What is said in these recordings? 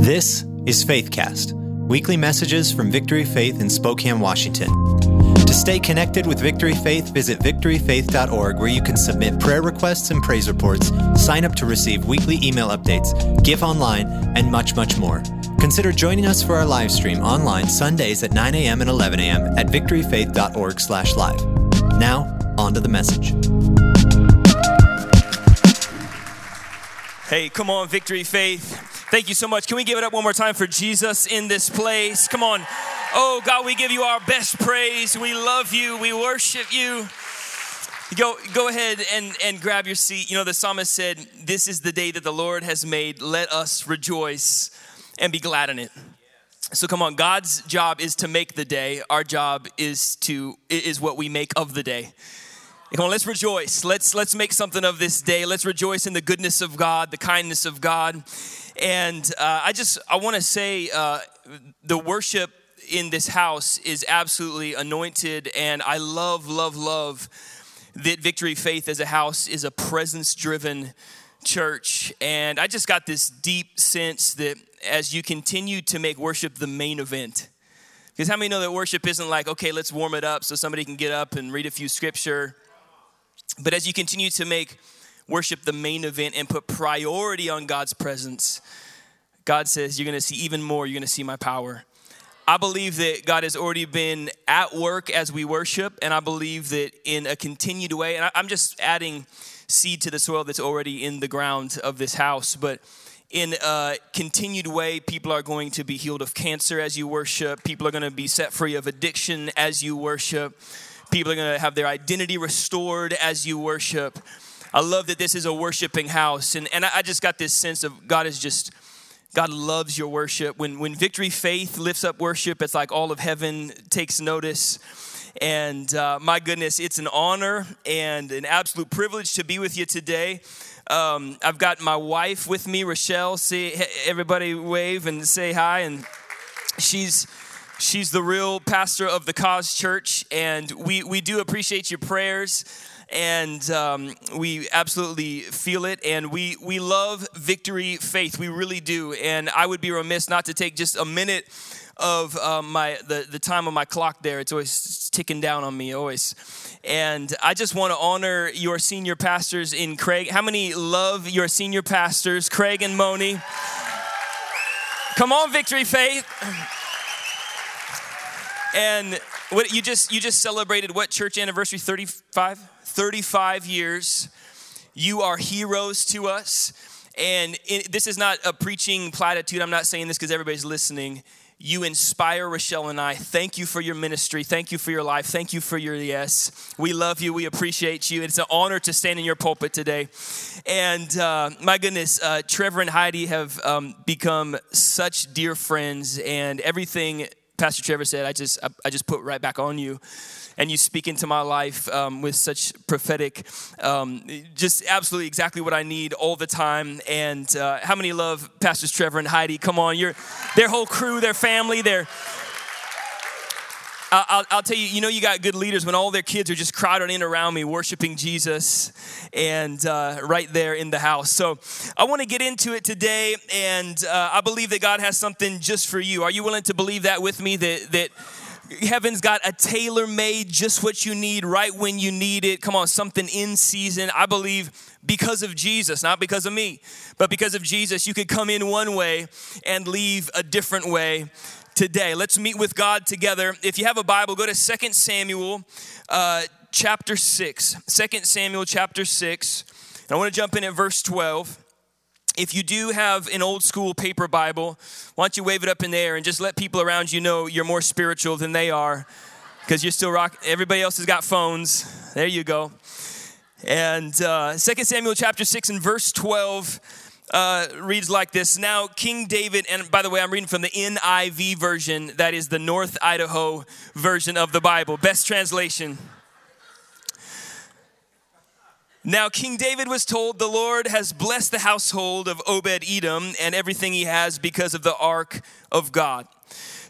This is Faithcast, weekly messages from Victory Faith in Spokane, Washington. To stay connected with Victory Faith, visit victoryfaith.org where you can submit prayer requests and praise reports, sign up to receive weekly email updates, give online, and much, much more. Consider joining us for our live stream online Sundays at 9 a.m. and 11 a.m. at victoryfaith.org/live. Now, on to the message. Hey, come on, Victory Faith. Thank you so much. Can we give it up one more time for Jesus in this place? Come on. Oh, God, we give you our best praise. We love you. We worship you. Go, go ahead and, and grab your seat. You know, the psalmist said, This is the day that the Lord has made. Let us rejoice and be glad in it. So come on, God's job is to make the day. Our job is to is what we make of the day. Come on, let's rejoice. Let's let's make something of this day. Let's rejoice in the goodness of God, the kindness of God. And uh, I just I want to say uh, the worship in this house is absolutely anointed, and I love, love, love that Victory Faith as a house is a presence driven church. And I just got this deep sense that as you continue to make worship the main event, because how many know that worship isn't like, okay, let's warm it up so somebody can get up and read a few scripture. But as you continue to make worship the main event and put priority on God's presence, God says, You're gonna see even more, you're gonna see my power. I believe that God has already been at work as we worship, and I believe that in a continued way, and I'm just adding seed to the soil that's already in the ground of this house, but in a continued way, people are going to be healed of cancer as you worship. People are going to be set free of addiction as you worship. People are going to have their identity restored as you worship. I love that this is a worshiping house. And, and I just got this sense of God is just, God loves your worship. When, when Victory Faith lifts up worship, it's like all of heaven takes notice. And uh, my goodness, it's an honor and an absolute privilege to be with you today. Um, I've got my wife with me, Rochelle. See everybody wave and say hi. And she's she's the real pastor of the Cause Church, and we we do appreciate your prayers and um, we absolutely feel it and we we love victory faith. We really do and i would be remiss not to take just a minute of um, my the, the time on my clock there. It's always ticking down on me always. And i just want to honor your senior pastors in craig. How many love your senior pastors craig and moni? Come on victory faith and what you just you just celebrated what church anniversary 35 35 years you are heroes to us and it, this is not a preaching platitude i'm not saying this because everybody's listening you inspire Rochelle and I. Thank you for your ministry. Thank you for your life. Thank you for your yes. We love you. We appreciate you. It's an honor to stand in your pulpit today. And uh, my goodness, uh, Trevor and Heidi have um, become such dear friends, and everything Pastor Trevor said, I just I, I, just put right back on you, and you speak into my life um, with such prophetic, um, just absolutely exactly what I need all the time. And uh, how many love Pastors Trevor and Heidi? Come on, you're their whole crew, their family, their I'll, I'll, tell you, you know, you got good leaders when all their kids are just crowded in around me, worshiping Jesus, and uh, right there in the house. So I want to get into it today, and uh, I believe that God has something just for you. Are you willing to believe that with me? That that heaven's got a tailor made, just what you need, right when you need it. Come on, something in season. I believe because of Jesus, not because of me, but because of Jesus, you could come in one way and leave a different way today. Let's meet with God together. If you have a Bible, go to 2 Samuel uh, chapter 6. 2 Samuel chapter 6. And I want to jump in at verse 12. If you do have an old school paper Bible, why don't you wave it up in the air and just let people around you know you're more spiritual than they are because you're still rock. Everybody else has got phones. There you go. And uh, 2 Samuel chapter 6 and verse 12 uh, reads like this Now, King David, and by the way, I'm reading from the NIV version, that is the North Idaho version of the Bible, best translation. Now, King David was told, The Lord has blessed the household of Obed Edom and everything he has because of the ark of God.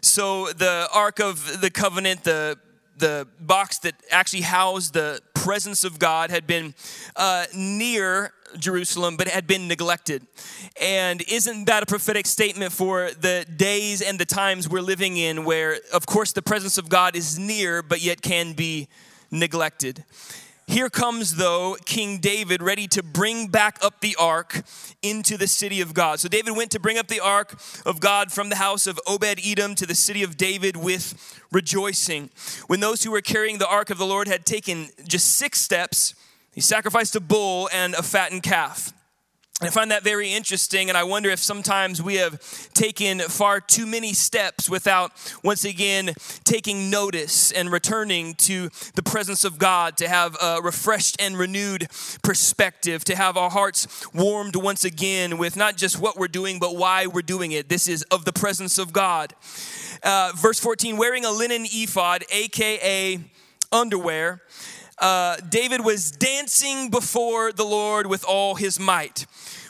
So, the ark of the covenant, the the box that actually housed the presence of God had been uh, near Jerusalem, but had been neglected. And isn't that a prophetic statement for the days and the times we're living in where, of course, the presence of God is near, but yet can be neglected? Here comes, though, King David ready to bring back up the ark into the city of God. So David went to bring up the ark of God from the house of Obed Edom to the city of David with rejoicing. When those who were carrying the ark of the Lord had taken just six steps, he sacrificed a bull and a fattened calf. I find that very interesting, and I wonder if sometimes we have taken far too many steps without once again taking notice and returning to the presence of God to have a refreshed and renewed perspective, to have our hearts warmed once again with not just what we're doing, but why we're doing it. This is of the presence of God. Uh, verse 14 wearing a linen ephod, aka underwear. Uh, David was dancing before the Lord with all his might.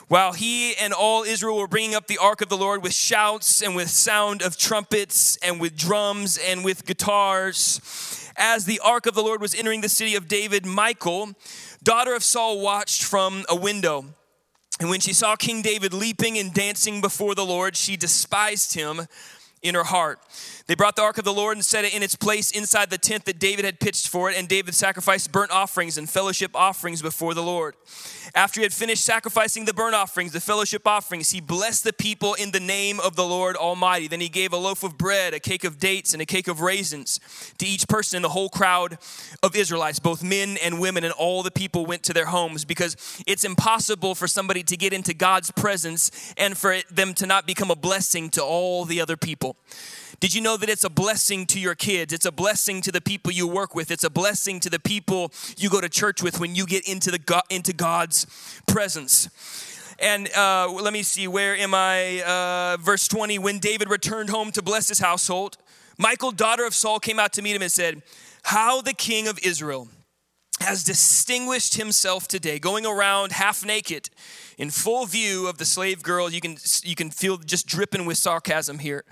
While he and all Israel were bringing up the ark of the Lord with shouts and with sound of trumpets and with drums and with guitars, as the ark of the Lord was entering the city of David, Michal, daughter of Saul, watched from a window. And when she saw King David leaping and dancing before the Lord, she despised him in her heart. They brought the ark of the Lord and set it in its place inside the tent that David had pitched for it, and David sacrificed burnt offerings and fellowship offerings before the Lord. After he had finished sacrificing the burnt offerings, the fellowship offerings, he blessed the people in the name of the Lord Almighty. Then he gave a loaf of bread, a cake of dates, and a cake of raisins to each person in the whole crowd of Israelites, both men and women, and all the people went to their homes because it's impossible for somebody to get into God's presence and for them to not become a blessing to all the other people. Did you know that it's a blessing to your kids? It's a blessing to the people you work with. It's a blessing to the people you go to church with when you get into the into God's presence. And uh, let me see, where am I? Uh, verse 20 When David returned home to bless his household, Michal, daughter of Saul, came out to meet him and said, How the king of Israel has distinguished himself today, going around half naked in full view of the slave girl. You can, you can feel just dripping with sarcasm here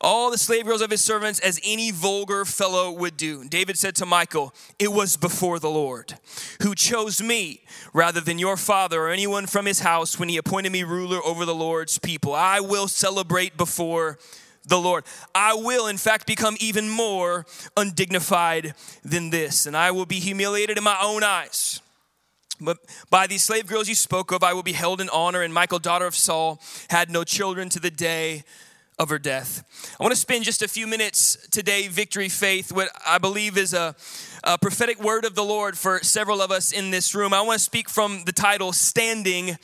all the slave girls of his servants as any vulgar fellow would do. David said to Michal, It was before the Lord who chose me rather than your father or anyone from his house when he appointed me ruler over the Lord's people. I will celebrate before the Lord. I will, in fact, become even more undignified than this, and I will be humiliated in my own eyes. But by these slave girls you spoke of, I will be held in honor. And Michal, daughter of Saul, had no children to the day of her death. I want to spend just a few minutes today, Victory Faith, what I believe is a, a, prophetic word of the Lord for several of us in this room. I want to speak from the title Standing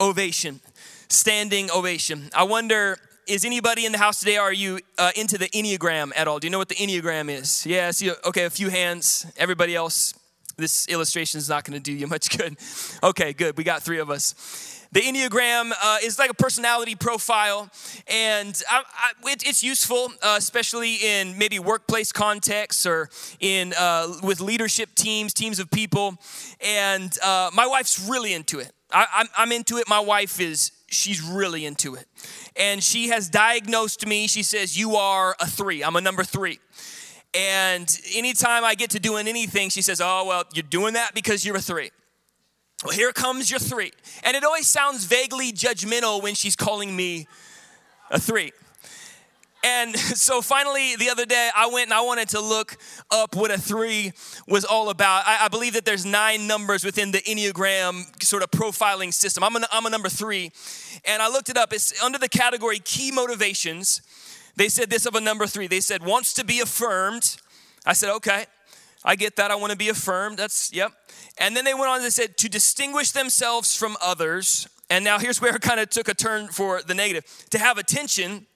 Ovation. Standing Ovation. I wonder, is anybody in the house today, are you uh, into the Enneagram at all? Do you know what the Enneagram is? Yeah, see, okay, a few hands. Everybody else, this illustration is not going to do you much good. Okay, good. We got three of us. The Enneagram uh, is like a personality profile, and I, I, it, it's useful, uh, especially in maybe workplace contexts or in uh, with leadership teams, teams of people. And uh, my wife's really into it. I, I'm, I'm into it. My wife is she's really into it. And she has diagnosed me. She says, You are a three. I'm a number three. And anytime I get to doing anything, she says, Oh, well, you're doing that because you're a three. Well, here comes your three. And it always sounds vaguely judgmental when she's calling me a three. And so finally, the other day, I went and I wanted to look up what a three was all about. I, I believe that there's nine numbers within the Enneagram sort of profiling system. I'm a, I'm a number three. And I looked it up. It's under the category key motivations. They said this of a number three. They said, wants to be affirmed. I said, okay. I get that. I want to be affirmed. That's, yep. And then they went on and they said, to distinguish themselves from others. And now here's where it kind of took a turn for the negative to have attention,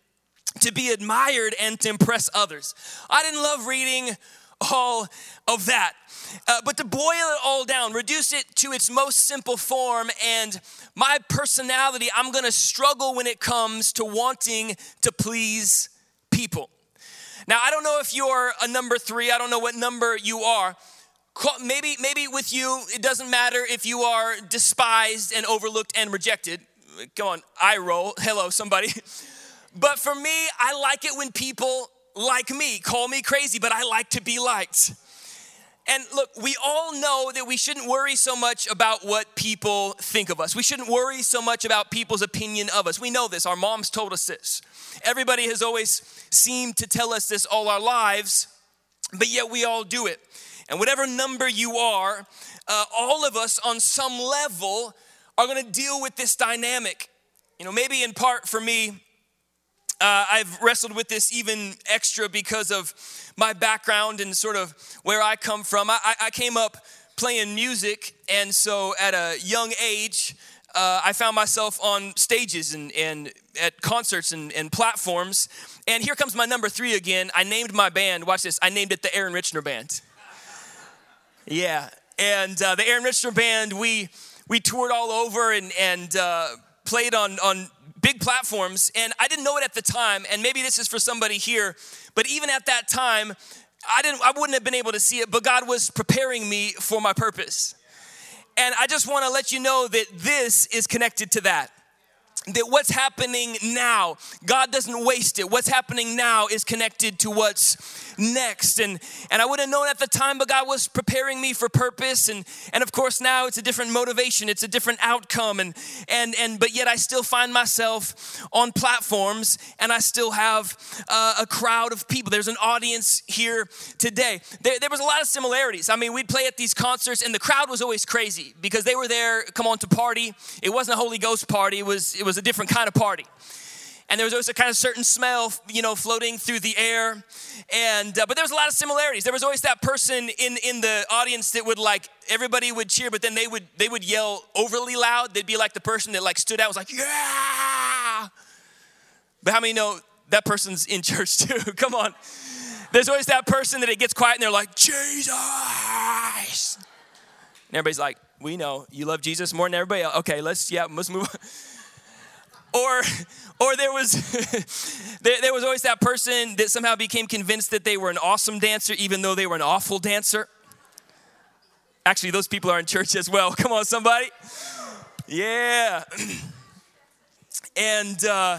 to be admired, and to impress others. I didn't love reading all of that. Uh, but to boil it all down, reduce it to its most simple form, and my personality, I'm gonna struggle when it comes to wanting to please people. Now, I don't know if you're a number three, I don't know what number you are. Maybe, maybe with you, it doesn't matter if you are despised and overlooked and rejected. Come on, I roll. Hello, somebody. But for me, I like it when people like me. Call me crazy, but I like to be liked. And look, we all know that we shouldn't worry so much about what people think of us. We shouldn't worry so much about people's opinion of us. We know this. Our moms told us this. Everybody has always seemed to tell us this all our lives, but yet we all do it. And whatever number you are, uh, all of us on some level are gonna deal with this dynamic. You know, maybe in part for me, uh, I've wrestled with this even extra because of my background and sort of where I come from. I, I came up playing music, and so at a young age, uh, I found myself on stages and, and at concerts and, and, platforms. And here comes my number three again. I named my band, watch this, I named it the Aaron Richner Band. Yeah, and uh, the Aaron Richner Band, we, we toured all over and, and uh, played on, on big platforms, and I didn't know it at the time, and maybe this is for somebody here, but even at that time, I didn't I wouldn't have been able to see it, but God was preparing me for my purpose. And I just want to let you know that this is connected to that that what's happening now, God doesn't waste it. What's happening now is connected to what's next. And, and I would have known at the time, but God was preparing me for purpose. And, and of course, now it's a different motivation, it's a different outcome. And, and, and, but yet I still find myself on platforms and I still have uh, a crowd of people. There's an audience here today. There, there was a lot of similarities. I mean, we'd play at these concerts and the crowd was always crazy because they were there, come on to party. It wasn't a Holy Ghost party, it was, it was a different kind of party and there was always a kind of certain smell, you know, floating through the air. And uh, but there was a lot of similarities. There was always that person in in the audience that would like everybody would cheer, but then they would they would yell overly loud. They'd be like the person that like stood out was like yeah. But how many know that person's in church too? Come on. There's always that person that it gets quiet and they're like Jesus. And everybody's like, we know you love Jesus more than everybody else. Okay, let's yeah, let's move on. Or, or there was there, there was always that person that somehow became convinced that they were an awesome dancer even though they were an awful dancer. Actually, those people are in church as well. Come on, somebody. Yeah. And uh,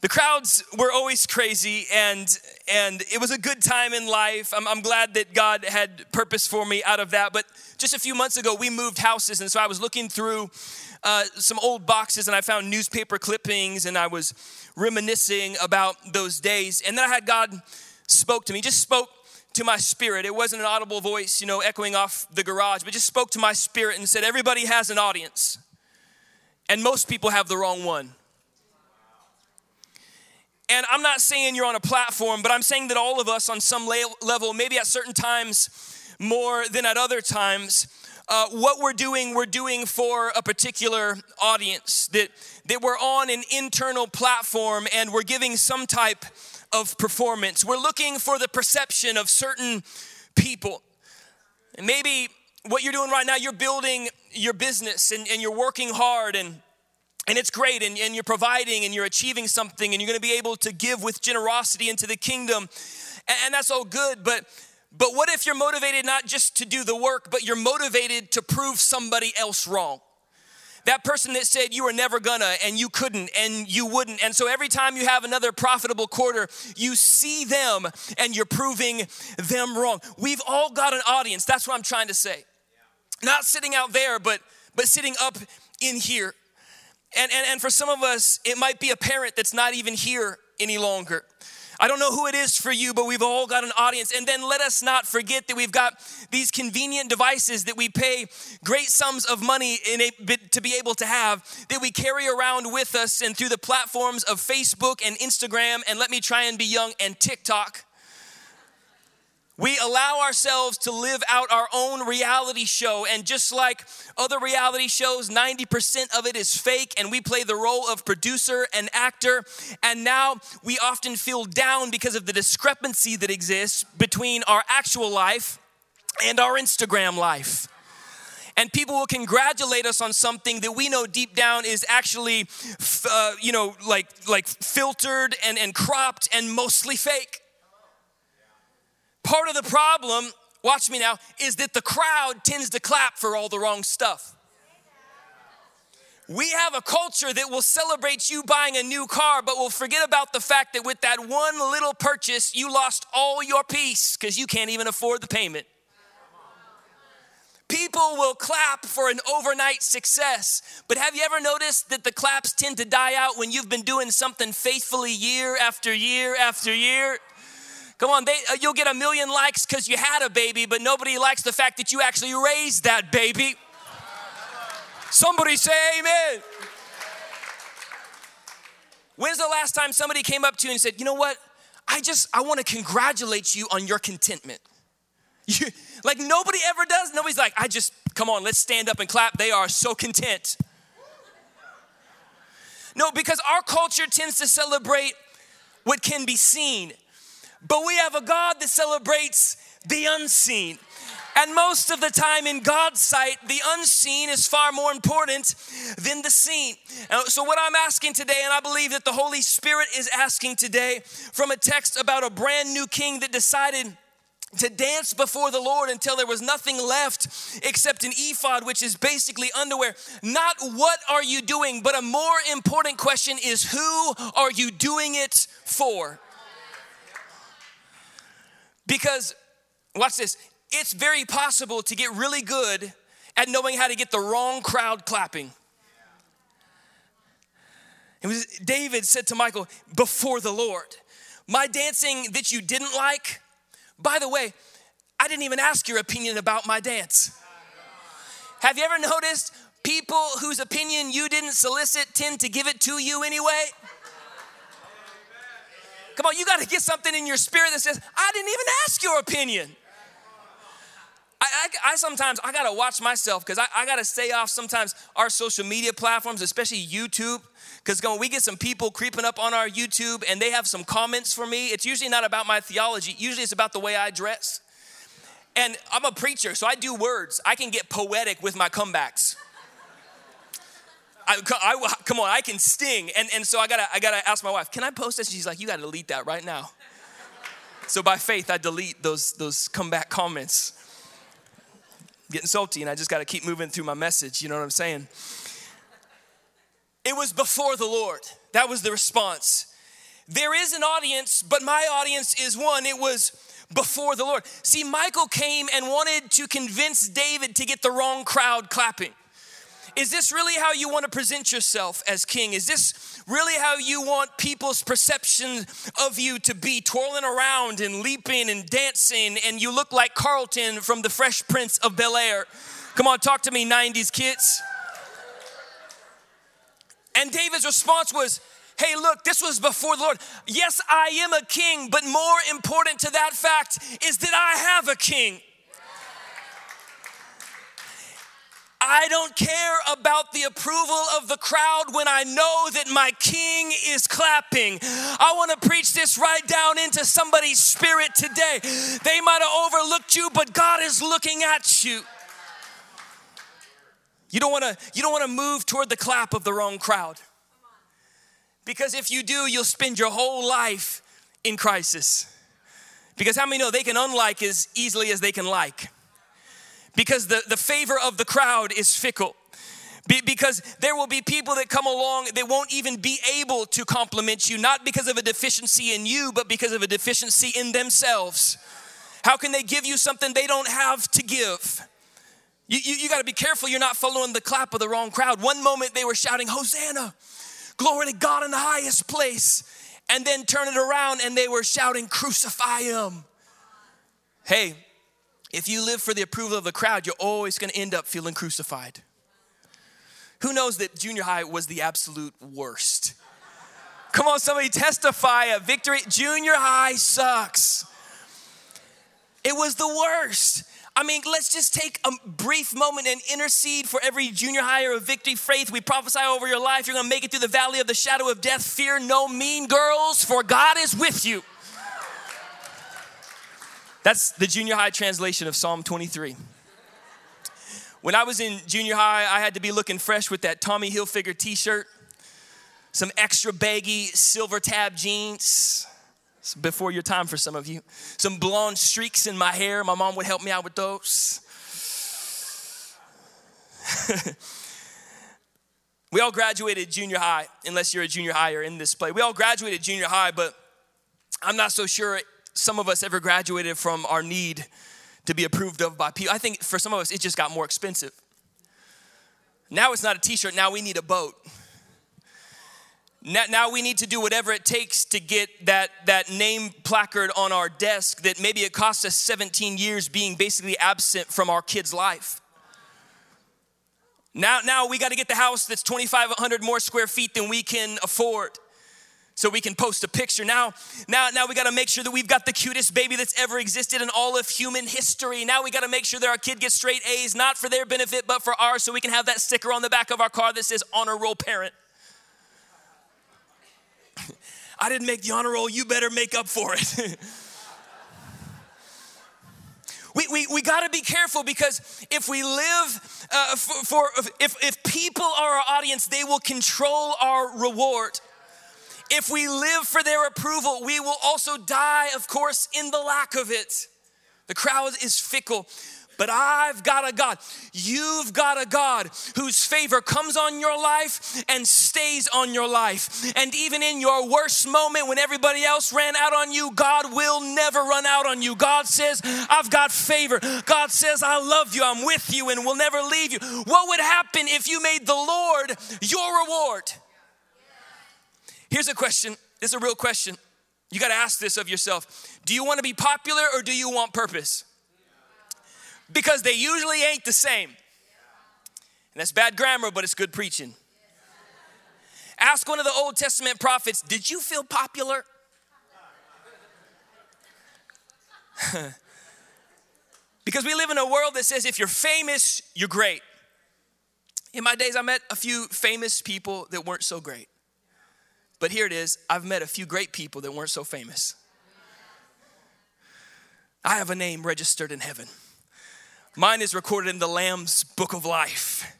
the crowds were always crazy, and and it was a good time in life. I'm, I'm glad that God had purpose for me out of that. But just a few months ago, we moved houses, and so I was looking through uh, some old boxes and I found newspaper clippings and I was reminiscing about those days. And then I had God spoke to me, just spoke to my spirit. It wasn't an audible voice, you know, echoing off the garage, but just spoke to my spirit and said, Everybody has an audience, and most people have the wrong one. And I'm not saying you're on a platform, but I'm saying that all of us on some level, maybe at certain times more than at other times, uh, what we're doing, we're doing for a particular audience, that, that we're on an internal platform and we're giving some type of performance. We're looking for the perception of certain people. And maybe what you're doing right now, you're building your business and, and you're working hard and and it's great and, and you're providing and you're achieving something and you're going to be able to give with generosity into the kingdom and, and that's all good but but what if you're motivated not just to do the work, but you're motivated to prove somebody else wrong? That person that said you were never gonna and you couldn't and you wouldn't. And so every time you have another profitable quarter, you see them and you're proving them wrong. We've all got an audience. That's what I'm trying to say. Not sitting out there, but but sitting up in here. And, and, and for some of us, it might be a parent that's not even here any longer. I don't know who it is for you, but we've all got an audience. And then let us not forget that we've got these convenient devices that we pay great sums of money a, to be able to have, that we carry around with us and through the platforms of Facebook and Instagram, and let me try and be young, and TikTok. We allow ourselves to live out our own reality show. And just like other reality shows, 90% of it is fake, and we play the role of producer and actor. And now we often feel down because of the discrepancy that exists between our actual life and our Instagram life and people will congratulate us on something that we know deep down is actually uh, you know like like filtered and, and cropped and mostly fake Part of the problem, watch me now, is that the crowd tends to clap for all the wrong stuff. We have a culture that will celebrate you buying a new car, but will forget about the fact that with that one little purchase, you lost all your peace because you can't even afford the payment. People will clap for an overnight success, but have you ever noticed that the claps tend to die out when you've been doing something faithfully year after year after year? Come on, they, uh, you'll get a million likes because you had a baby, but nobody likes the fact that you actually raised that baby. Somebody say amen. When's the last time somebody came up to you and said, You know what? I just, I want to congratulate you on your contentment. You, like nobody ever does. Nobody's like, I just, come on, let's stand up and clap. They are so content. No, because our culture tends to celebrate what can be seen, but we have a God that celebrates the unseen. And most of the time, in God's sight, the unseen is far more important than the seen. So, what I'm asking today, and I believe that the Holy Spirit is asking today from a text about a brand new king that decided to dance before the Lord until there was nothing left except an ephod, which is basically underwear. Not what are you doing, but a more important question is who are you doing it for? Because, watch this, it's very possible to get really good at knowing how to get the wrong crowd clapping. It was David said to Michal, before the Lord, my dancing that you didn't like, by the way, I didn't even ask your opinion about my dance. Have you ever noticed people whose opinion you didn't solicit tend to give it to you anyway? Come on, you got to get something in your spirit that says, I didn't even ask your opinion. I, I, I, sometimes I gotta watch myself because I, I, gotta stay off sometimes our social media platforms, especially YouTube. Because when we get some people creeping up on our YouTube and they have some comments for me, it's usually not about my theology. Usually it's about the way I dress. And I'm a preacher, so I do words. I can get poetic with my comebacks. I, I, come on, I can sting. And, and so I gotta, I gotta ask my wife, can I post this? She's like, you gotta delete that right now. So by faith, I delete those, those comeback comments getting salty and I just got to keep moving through my message. You know what I'm saying? It was before the Lord. That was the response. There is an audience, but my audience is one. It was before the Lord. See, Michal came and wanted to convince David to get the wrong crowd clapping. Is this really how you want to present yourself as king? Is this really how you want people's perception of you to be? Twirling around and leaping and dancing, and you look like Carlton from the Fresh Prince of Bel Air. Come on, talk to me, 90s kids. And David's response was, Hey, look, this was before the Lord. Yes, I am a king, but more important to that fact is that I have a king. I don't care about the approval of the crowd when I know that my king is clapping. I want to preach this right down into somebody's spirit today. They might have overlooked you, but God is looking at you. You don't want to you don't want to move toward the clap of the wrong crowd. Because if you do, you'll spend your whole life in crisis. Because how many know they can unlike as easily as they can like? Because the, the favor of the crowd is fickle. Be, because there will be people that come along that won't even be able to compliment you, not because of a deficiency in you, but because of a deficiency in themselves. How can they give you something they don't have to give? You, you, you got to be careful you're not following the clap of the wrong crowd. One moment they were shouting, Hosanna, glory to God in the highest place. And then turn it around and they were shouting, Crucify him. Hey, if you live for the approval of the crowd, you're always going to end up feeling crucified. Who knows that junior high was the absolute worst? Come on, somebody testify a victory. Junior high sucks. It was the worst. I mean, let's just take a brief moment and intercede for every junior higher of victory faith. We prophesy over your life. You're gonna make it through the valley of the shadow of death. Fear no mean girls, for God is with you. That's the junior high translation of Psalm 23. When I was in junior high, I had to be looking fresh with that Tommy Hilfiger t shirt, some extra baggy silver tab jeans. It's before your time for some of you. Some blonde streaks in my hair. My mom would help me out with those. we all graduated junior high, unless you're a junior higher in this play. We all graduated junior high, but I'm not so sure some of us ever graduated from our need to be approved of by people. I think for some of us, it just got more expensive. Now it's not a t shirt, now we need a boat. Now, now, we need to do whatever it takes to get that, that name placard on our desk that maybe it cost us 17 years being basically absent from our kid's life. Now, now we got to get the house that's 2,500 more square feet than we can afford so we can post a picture. Now, now, now we got to make sure that we've got the cutest baby that's ever existed in all of human history. Now we got to make sure that our kid gets straight A's, not for their benefit, but for ours, so we can have that sticker on the back of our car that says honor roll parent. I didn't make the honor roll, you better make up for it. we, we, we got to be careful because if we live uh, for, for, if, if people are our audience, they will control our reward. If we live for their approval, we will also die, of course, in the lack of it. The crowd is fickle. But I've got a God. You've got a God whose favor comes on your life and stays on your life. And even in your worst moment when everybody else ran out on you, God will never run out on you. God says, I've got favor. God says, I love you. I'm with you and will never leave you. What would happen if you made the Lord your reward? Here's a question. This is a real question. You got to ask this of yourself. Do you want to be popular or do you want purpose? Because they usually ain't the same. And that's bad grammar, but it's good preaching. Ask one of the Old Testament prophets, did you feel popular? because we live in a world that says if you're famous, you're great. In my days, I met a few famous people that weren't so great. But here it is I've met a few great people that weren't so famous. I have a name registered in heaven. Mine is recorded in the Lamb's book of life.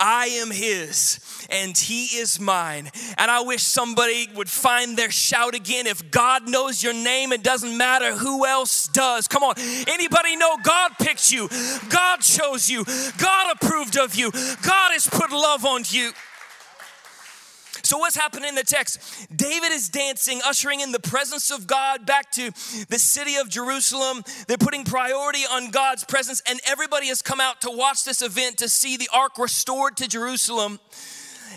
I am his and he is mine. And I wish somebody would find their shout again. If God knows your name, it doesn't matter who else does. Come on. Anybody know God picked you? God chose you. God approved of you. God has put love on you. So, what's happening in the text? David is dancing, ushering in the presence of God back to the city of Jerusalem. They're putting priority on God's presence, and everybody has come out to watch this event to see the ark restored to Jerusalem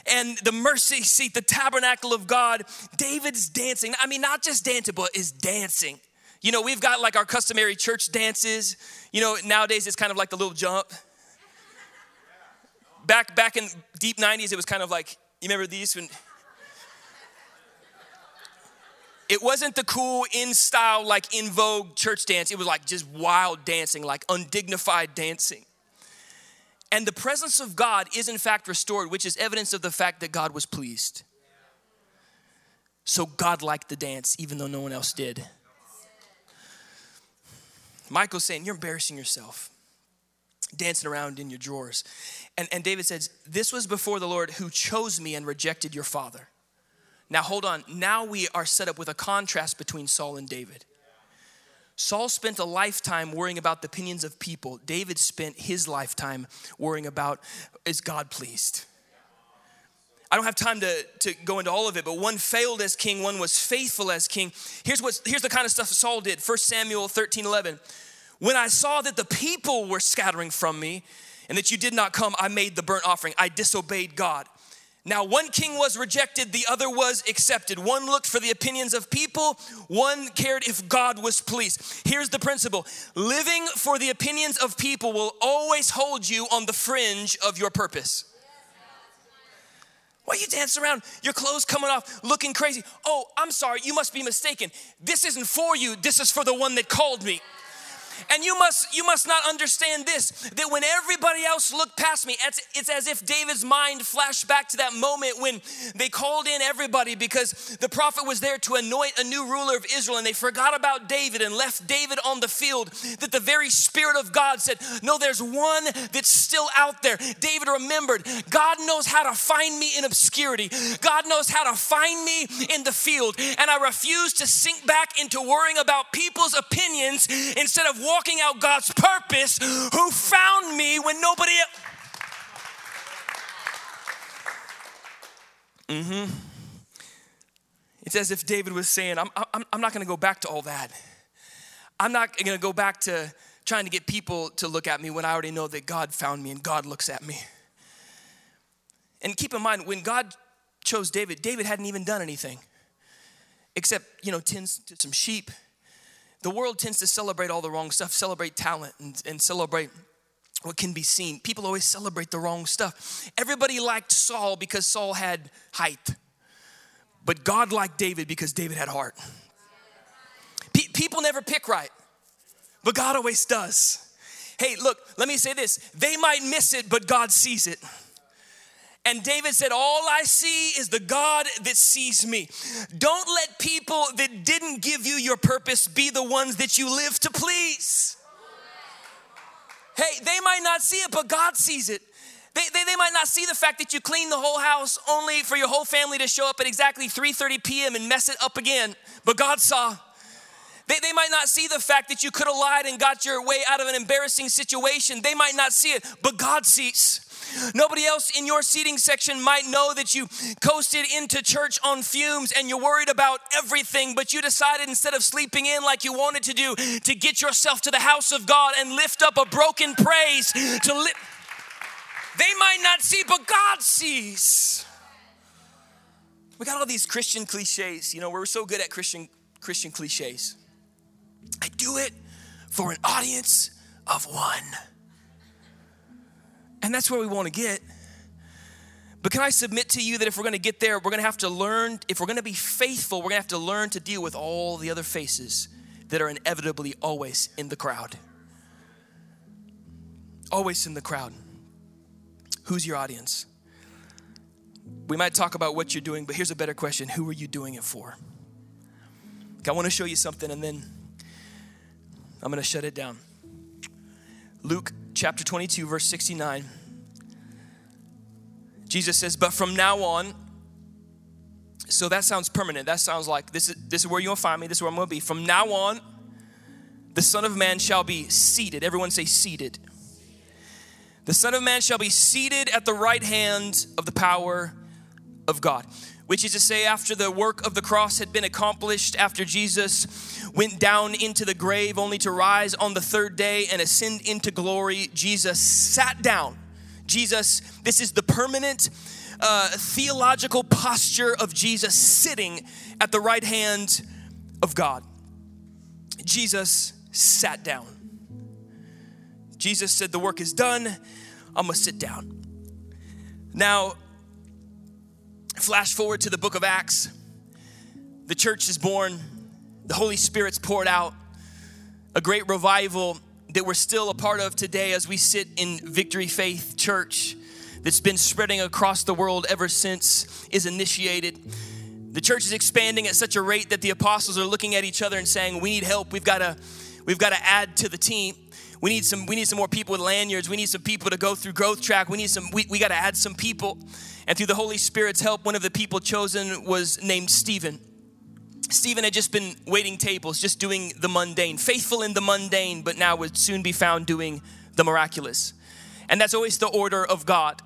and the mercy seat, the tabernacle of God. David's dancing. I mean, not just dancing, but is dancing. You know, we've got like our customary church dances. You know, nowadays it's kind of like the little jump. Back back in deep 90s, it was kind of like you remember these when it wasn't the cool in style like in vogue church dance. It was like just wild dancing like undignified dancing. And the presence of god is in fact restored which is evidence of the fact that god was pleased. So god liked the dance even though no one else did. Michael's saying you're embarrassing yourself dancing around in your drawers. And, and David says, This was before the Lord who chose me and rejected your father. Now, hold on. Now we are set up with a contrast between Saul and David. Saul spent a lifetime worrying about the opinions of people. David spent his lifetime worrying about is God pleased? I don't have time to, to go into all of it, but one failed as king, one was faithful as king. Here's, what, here's the kind of stuff Saul did 1 Samuel 13 11. When I saw that the people were scattering from me and that you did not come, I made the burnt offering. I disobeyed God. Now, one king was rejected, the other was accepted. One looked for the opinions of people, one cared if God was pleased. Here's the principle living for the opinions of people will always hold you on the fringe of your purpose. Why you dance around? Your clothes coming off, looking crazy. Oh, I'm sorry, you must be mistaken. This isn't for you, this is for the one that called me. And you must you must not understand this that when everybody else looked past me, it's, it's as if David's mind flashed back to that moment when they called in everybody because the prophet was there to anoint a new ruler of Israel and they forgot about David and left David on the field. That the very Spirit of God said, No, there's one that's still out there. David remembered, God knows how to find me in obscurity, God knows how to find me in the field. And I refuse to sink back into worrying about people's opinions instead of walking out God's purpose who found me when nobody else. Mm-hmm. It's as if David was saying, I'm, I'm, I'm not going to go back to all that. I'm not going to go back to, trying to get people to look at me when I already know that God found me and God looks at me. And keep in mind, when God chose David, David hadn't even done anything except, you know, tends to some sheep. The world tends to celebrate all the wrong stuff, celebrate talent and, and celebrate what can be seen. People always celebrate the wrong stuff. Everybody liked Saul because Saul had height, but God liked David because David had heart. Pe- people never pick right, but God always does. Hey, look, let me say this they might miss it, but God sees it. And David said, All I see is the God that sees me. Don't let people that didn't give you your purpose be the ones that you live to please. Hey, they might not see it, but God sees it. They, they, they, might not see the fact that you clean the whole house only for your whole family to show up at exactly 3.30 p.m. and mess it up again, but God saw. They, they might not see the fact that you could have lied and got your way out of an embarrassing situation. They might not see it, but God sees. Nobody else in your seating section might know that you coasted into church on fumes and you're worried about everything, but you decided instead of sleeping in like you wanted to do, to get yourself to the house of God and lift up a broken praise to lift. They might not see, but God sees. We got all these Christian cliches. You know, we're so good at Christian Christian cliches. I do it for an audience of one. And that's where we want to get. But can I submit to you that if we're going to get there, we're going to have to learn, if we're going to be faithful, we're going to have to learn to deal with all the other faces that are inevitably always in the crowd. Always in the crowd. Who's your audience? We might talk about what you're doing, but here's a better question Who are you doing it for? I want to show you something and then I'm going to shut it down. Luke chapter 22, verse 69. Jesus says, But from now on, so that sounds permanent. That sounds like this is, this is where you'll find me, this is where I'm gonna be. From now on, the Son of Man shall be seated. Everyone say, seated. The Son of Man shall be seated at the right hand of the power of God which is to say, after the work of the cross had been accomplished, after Jesus went down into the grave only to rise on the third day and ascend into glory, Jesus sat down. Jesus, this is the permanent uh, theological posture of Jesus sitting at the right hand of God. Jesus sat down. Jesus said, The work is done. I'm gonna sit down. Now, Flash forward to the book of Acts. The church is born, the Holy Spirit's poured out, a great revival that we're still a part of today as we sit in Victory Faith Church that's been spreading across the world ever since is initiated. The church is expanding at such a rate that the apostles are looking at each other and saying, "We need help. We've got to we've got to add to the team. We need some we need some more people with lanyards. We need some people to go through growth track. We need some we, we got to add some people." And through the Holy Spirit's help, one of the people chosen was named Stephen. Stephen had just been waiting tables, just doing the mundane, faithful in the mundane, but now would soon be found doing the miraculous. And that's always the order of God.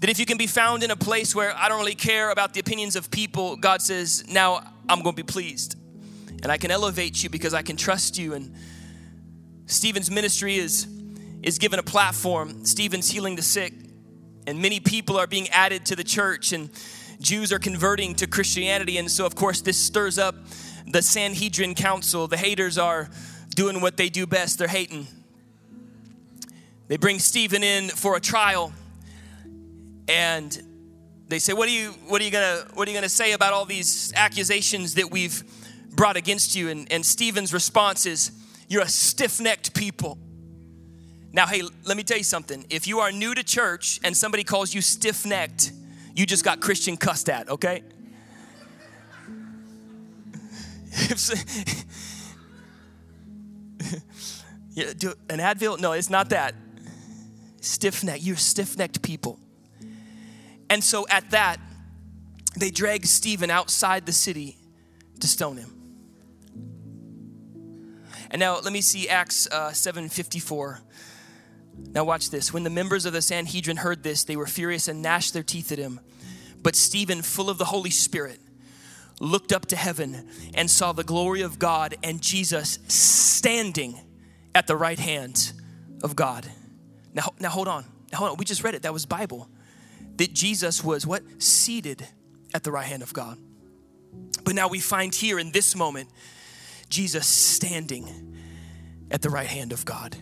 That if you can be found in a place where I don't really care about the opinions of people, God says, now I'm going to be pleased. And I can elevate you because I can trust you. And Stephen's ministry is, is given a platform. Stephen's healing the sick and many people are being added to the church and Jews are converting to Christianity. And so, of course, this stirs up the Sanhedrin Council. The haters are doing what they do best, they're hating. They bring Stephen in for a trial and they say, What are you, what are you gonna what are you gonna say about all these accusations that we've brought against you? And, and Stephen's response is, You're a stiff-necked people. Now, hey, let me tell you something. If you are new to church and somebody calls you stiff necked, you just got Christian cussed at, okay? yeah, do an Advil? No, it's not that. Stiff necked. You're stiff necked people. And so at that, they drag Stephen outside the city to stone him. And now let me see Acts uh, 754. Now, watch this. When the members of the Sanhedrin heard this, they were furious and gnashed their teeth at him. But Stephen, full of the Holy Spirit, looked up to heaven and saw the glory of God and Jesus standing at the right hand of God. Now, now hold on. Now, hold on. We just read it. That was Bible. That Jesus was what? Seated at the right hand of God. But now we find here in this moment Jesus standing at the right hand of God.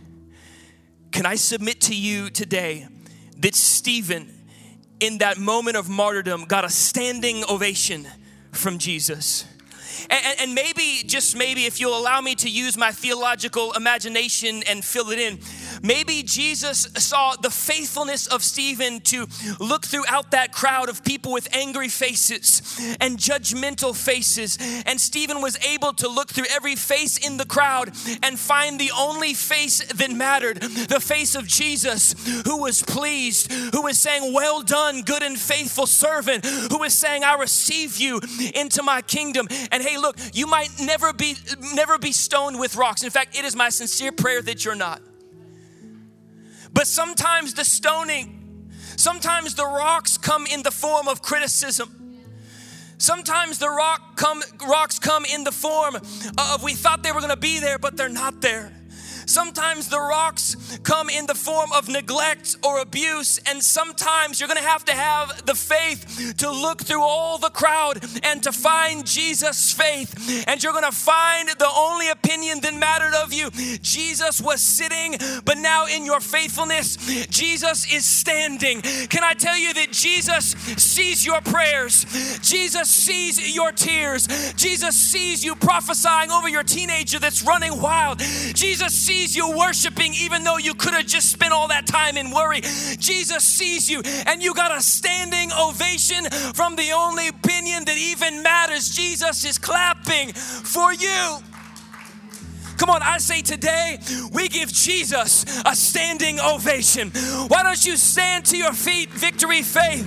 Can I submit to you today that Stephen, in that moment of martyrdom, got a standing ovation from Jesus? And, and, maybe, just maybe, if you'll allow me to use my theological imagination and fill it in, maybe Jesus saw the faithfulness of Stephen to look throughout that crowd of people with angry faces and judgmental faces. And Stephen was able to look through every face in the crowd and find the only face that mattered the face of Jesus, who was pleased, who was saying, Well done, good and faithful servant, who was saying, I receive you into my kingdom. And hey, look, you might never be never be stoned with rocks. In fact, it is my sincere prayer that you're not. But sometimes the stoning, sometimes the rocks come in the form of criticism. Sometimes the rock come, rocks come in the form of we thought they were going to be there, but they're not there. Sometimes the rocks come in the form of neglect or abuse, and sometimes you're gonna have to have the faith to look through all the crowd and to find Jesus' faith. And you're gonna find the only opinion that mattered of you. Jesus was sitting, but now in your faithfulness, Jesus is standing. Can I tell you that Jesus sees your prayers? Jesus sees your tears. Jesus sees you prophesying over your teenager that's running wild. Jesus sees sees you worshiping even though you could have just spent all that time in worry. Jesus sees you and you got a standing ovation from the only opinion that even matters. Jesus is clapping for you. Come on, I say today we give Jesus a standing ovation. Why don't you stand to your feet, Victory Faith?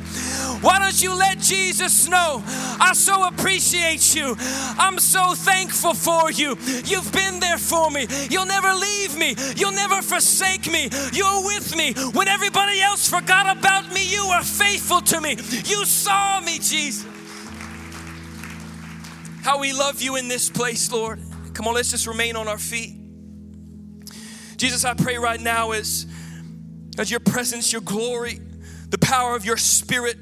Why don't you let Jesus know? I so appreciate you. I'm so thankful for you. You've been there for me. You'll never leave me. You'll never forsake me. You're with me. When everybody else forgot about me, you were faithful to me. You saw me, Jesus. How we love you in this place, Lord. Come on, let's just remain on our feet. Jesus, I pray right now as, as your presence, your glory, the power of your spirit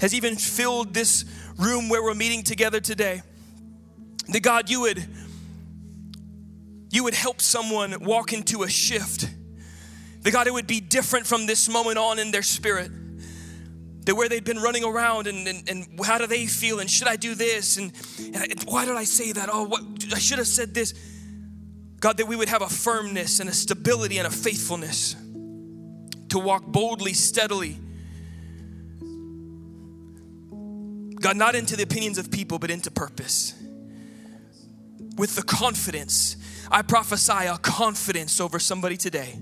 has even filled this room where we're meeting together today. That God, you would you would help someone walk into a shift. That God, it would be different from this moment on in their spirit that where they'd been running around and, and, and how do they feel and should I do this and, and why did I say that? Oh, what I should have said this. God, that we would have a firmness and a stability and a faithfulness to walk boldly, steadily. God, not into the opinions of people, but into purpose. With the confidence, I prophesy a confidence over somebody today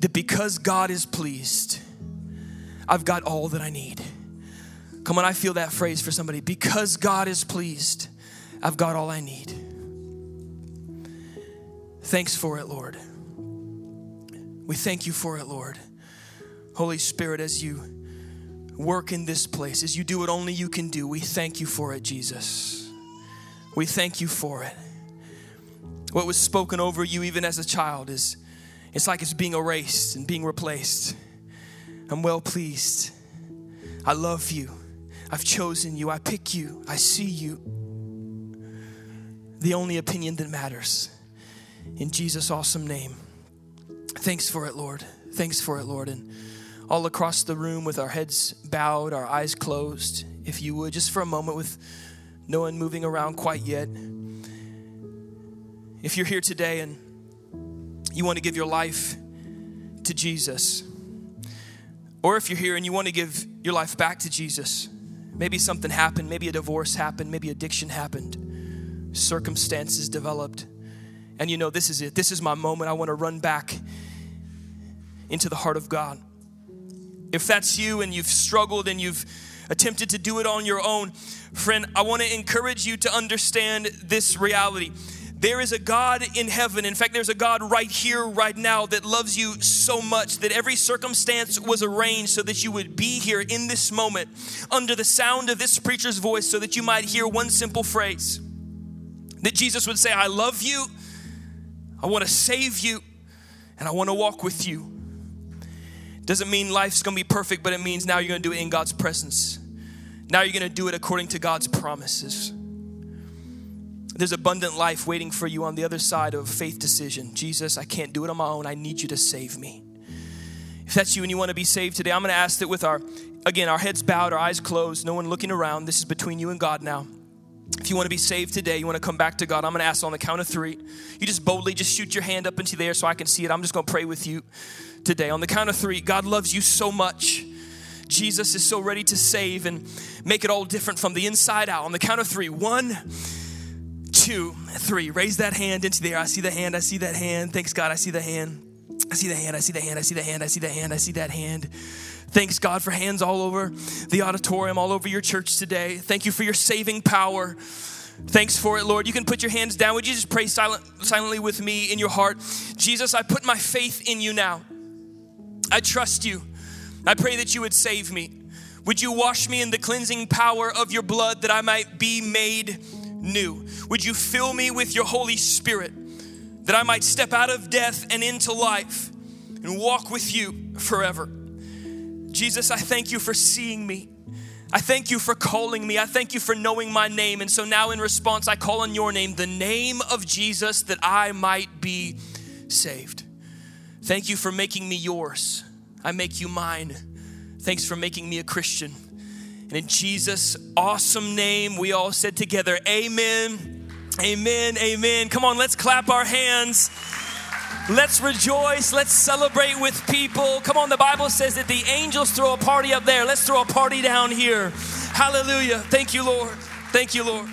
that because God is pleased, I've got all that I need. Come on, I feel that phrase for somebody. Because God is pleased, I've got all I need. Thanks for it, Lord. We thank you for it, Lord. Holy Spirit, as you work in this place, as you do what only you can do, we thank you for it, Jesus. We thank you for it. What was spoken over you even as a child is it's like it's being erased and being replaced. I'm well pleased. I love you. I've chosen you. I pick you. I see you. The only opinion that matters. In Jesus' awesome name. Thanks for it, Lord. Thanks for it, Lord. And all across the room with our heads bowed, our eyes closed, if you would, just for a moment with no one moving around quite yet. If you're here today and you want to give your life to Jesus, or if you're here and you want to give your life back to Jesus, maybe something happened, maybe a divorce happened, maybe addiction happened, circumstances developed, and you know, this is it. This is my moment. I want to run back into the heart of God. If that's you and you've struggled and you've attempted to do it on your own, friend, I want to encourage you to understand this reality there is a God in heaven. In fact, there's a God right here, right now, that loves you so much that every circumstance was arranged so that you would be here in this moment under the sound of this preacher's voice so that you might hear one simple phrase that Jesus would say, I love you. I want to save you and I want to walk with you. Doesn't mean life's gonna be perfect, but it means now you're gonna do it in God's presence. Now you're gonna do it according to God's promises. There's abundant life waiting for you on the other side of a faith decision. Jesus, I can't do it on my own. I need you to save me. If that's you and you want to be saved today, I'm going to ask that with our, again, our heads bowed, our eyes closed, no one looking around. This is between you and God now. If you want to be saved today, you want to come back to God, I'm going to ask on the count of three. You just boldly just shoot your hand up into the air so I can see it. I'm just going to pray with you today. On the count of three, God loves you so much. Jesus is so ready to save and make it all different from the inside out. On the count of three, one, two, three. Raise that hand into the air. I see the hand. I see that hand. Thanks, God. I see the hand. I see the hand. I see the hand. I see the hand. I see the hand. I see that hand. Thanks, God, for hands all over the auditorium, all over your church today. Thank you for your saving power. Thanks for it, Lord. You can put your hands down. Would you just pray silent, silently with me in your heart? Jesus, I put my faith in you now. I trust you. I pray that you would save me. Would you wash me in the cleansing power of your blood that I might be made new? Would you fill me with your Holy Spirit that I might step out of death and into life and walk with you forever? Jesus, I thank you for seeing me. I thank you for calling me. I thank you for knowing my name. And so now, in response, I call on your name, the name of Jesus, that I might be saved. Thank you for making me yours. I make you mine. Thanks for making me a Christian. And in Jesus' awesome name, we all said together, Amen, Amen, Amen. Come on, let's clap our hands. Let's rejoice. Let's celebrate with people. Come on, the Bible says that the angels throw a party up there. Let's throw a party down here. Hallelujah. Thank you, Lord. Thank you, Lord.